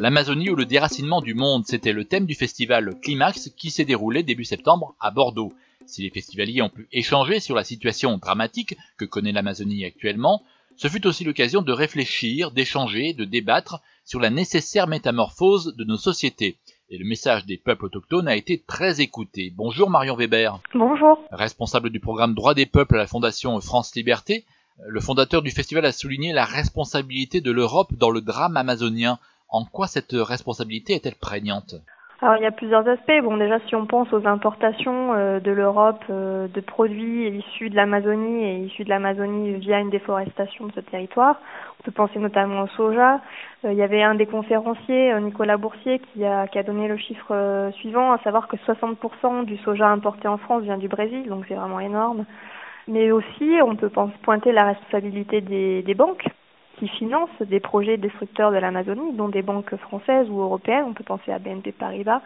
L'Amazonie ou le déracinement du monde, c'était le thème du festival Climax qui s'est déroulé début septembre à Bordeaux. Si les festivaliers ont pu échanger sur la situation dramatique que connaît l'Amazonie actuellement, ce fut aussi l'occasion de réfléchir, d'échanger, de débattre sur la nécessaire métamorphose de nos sociétés. Et le message des peuples autochtones a été très écouté. Bonjour Marion Weber. Bonjour. Responsable du programme Droits des peuples à la Fondation France Liberté, le fondateur du festival a souligné la responsabilité de l'Europe dans le drame amazonien. En quoi cette responsabilité est-elle prégnante? Alors il y a plusieurs aspects. Bon déjà si on pense aux importations euh, de l'Europe euh, de produits issus de l'Amazonie et issus de l'Amazonie via une déforestation de ce territoire, on peut penser notamment au soja. Euh, il y avait un des conférenciers, Nicolas Boursier, qui a, donné le chiffre suivant, à savoir que 60% du soja importé en France vient du Brésil, donc c'est vraiment énorme. Mais aussi on peut pointer la responsabilité des banques qui financent des projets destructeurs de l'Amazonie, dont des banques françaises ou européennes. On peut penser à BNP Paribas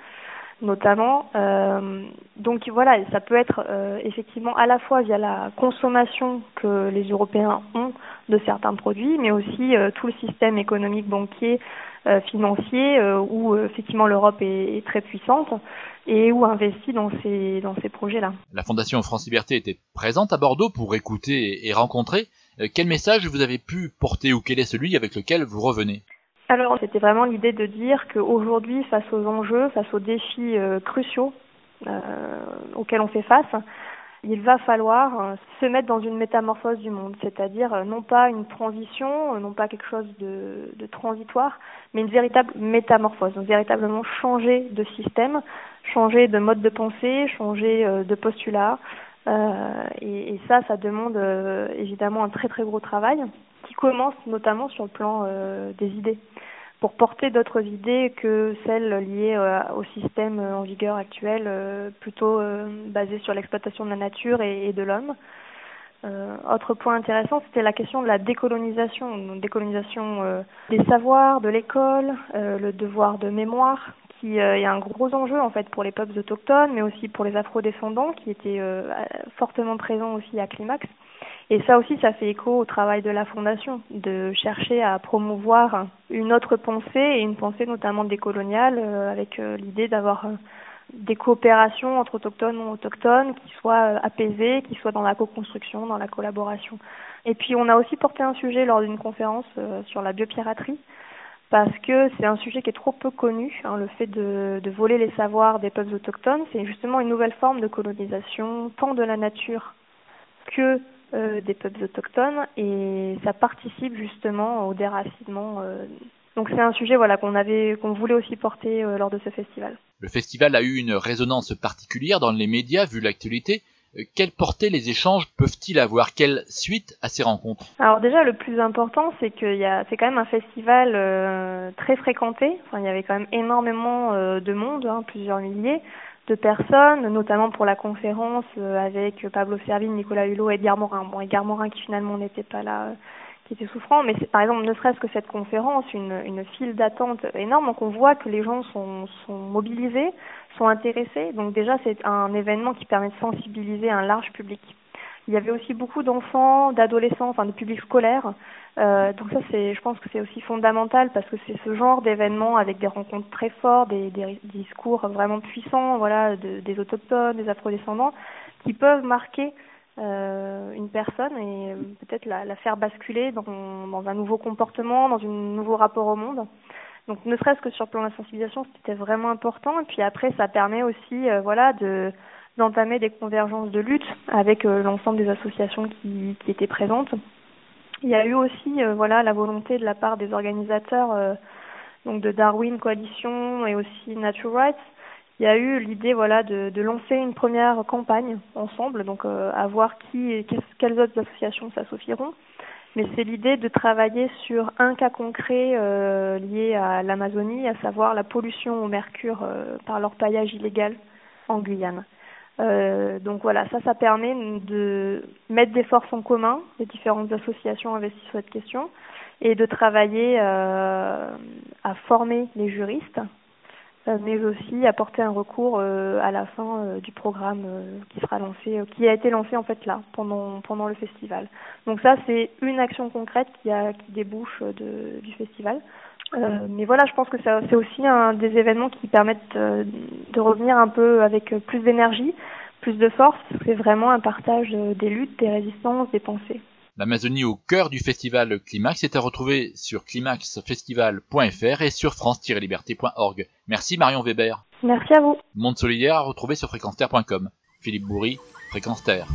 notamment. Euh, donc voilà, ça peut être euh, effectivement à la fois via la consommation que les Européens ont de certains produits, mais aussi euh, tout le système économique banquier financier où effectivement l'Europe est, est, très puissante et où investit dans ces dans ces projets-là. La Fondation France Liberté était présente à Bordeaux pour écouter et rencontrer. Euh, quel message vous avez pu porter ou quel est celui avec lequel vous revenez? Alors, c'était vraiment l'idée de dire qu'aujourd'hui, face aux enjeux, face aux défis euh, cruciaux euh, auxquels on fait face, il va falloir se mettre dans une métamorphose du monde, c'est-à-dire non pas une transition, non pas quelque chose de, de, transitoire, mais une véritable métamorphose, véritablement changer de système, changer de mode de pensée, changer de postulat, euh, et, ça, ça demande euh, évidemment un très très gros travail qui commence notamment sur le plan euh, des idées. Pour porter d'autres idées que celles liées au système en vigueur actuel, plutôt basé sur l'exploitation de la nature et, et de l'homme. autre point intéressant, c'était la question de la décolonisation, donc décolonisation des savoirs, de l'école, le devoir de mémoire, qui euh, est un gros enjeu en fait pour les peuples autochtones, mais aussi pour les afro-descendants qui étaient euh, fortement présents aussi à Climax. Et ça aussi, ça fait écho au travail de la Fondation, de chercher à promouvoir une autre pensée, et une pensée notamment décoloniale, euh, avec l'idée d'avoir des coopérations entre autochtones non autochtones qui soient apaisées, qui soient dans la co-construction, dans la collaboration. Et puis on a aussi porté un sujet lors d'une conférence sur la biopiraterie, parce que c'est un sujet qui est trop peu connu. Hein, le fait de, voler les savoirs des peuples autochtones, c'est justement une nouvelle forme de colonisation, tant de la nature que euh, des peuples autochtones, et ça participe justement au déracinement. Euh. Donc c'est un sujet voilà qu'on avait, qu'on voulait aussi porter euh, lors de ce festival. Le festival a eu une résonance particulière dans les médias vu l'actualité. Euh, quelle portée les échanges peuvent-ils avoir? Quelle suite à ces rencontres? Alors déjà, le plus important, c'est que c'est quand même un festival euh, très fréquenté. Enfin, il y avait quand même énormément euh, de monde, hein, plusieurs milliers de personnes, notamment pour la conférence avec Pablo Servigne, Nicolas Hulot et Edgar Morin. Bon, Edgar Morin qui finalement n'était pas là qui était souffrant, mais par exemple, ne serait-ce que cette conférence, une, une file d'attente énorme, donc on voit que les gens sont, sont mobilisés, sont intéressés, donc déjà c'est un événement qui permet de sensibiliser un large public. Il y avait aussi beaucoup d'enfants, d'adolescents, enfin de publics scolaires. Euh, donc ça, c'est, je pense que c'est aussi fondamental parce que c'est ce genre d'événement avec des rencontres très fortes, des, des discours vraiment puissants, voilà, de, des autochtones, des afrodescendants, qui peuvent marquer euh, une personne et peut-être la, faire basculer dans, un nouveau comportement, dans un nouveau rapport au monde. Donc ne serait-ce que sur le plan de la sensibilisation, c'était vraiment important. Et puis après, ça permet aussi, euh, voilà, de d'entamer des convergences de lutte avec euh, l'ensemble des associations qui, étaient présentes. Il y a eu aussi, euh, voilà, la volonté de la part des organisateurs, donc de Darwin Coalition et aussi Nature Rights, il y a eu l'idée voilà de, de, lancer une première campagne ensemble, donc euh, à voir qui, quelles autres associations s'associeront. Mais c'est l'idée de travailler sur un cas concret euh, lié à l'Amazonie, à savoir la pollution au mercure euh, par l'orpaillage illégal en Guyane. Euh, donc voilà, ça, ça permet de mettre des forces en commun, les différentes associations investies sur cette question, et de travailler à former les juristes mais aussi apporter un recours à la fin du programme qui sera lancé, qui a été lancé en fait là pendant pendant le festival. Donc ça c'est une action concrète qui a qui débouche de, du festival. mais voilà, je pense que c'est aussi un des événements qui permettent de revenir un peu avec plus d'énergie, plus de force. C'est vraiment un partage des luttes, des résistances, des pensées. L'Amazonie au cœur du festival Climax est à retrouver sur climaxfestival.fr et sur france-liberté.org. Merci Marion Weber. Merci à vous. Monde solidaire à retrouver sur fréquence Philippe Bourri, Fréquence Terre.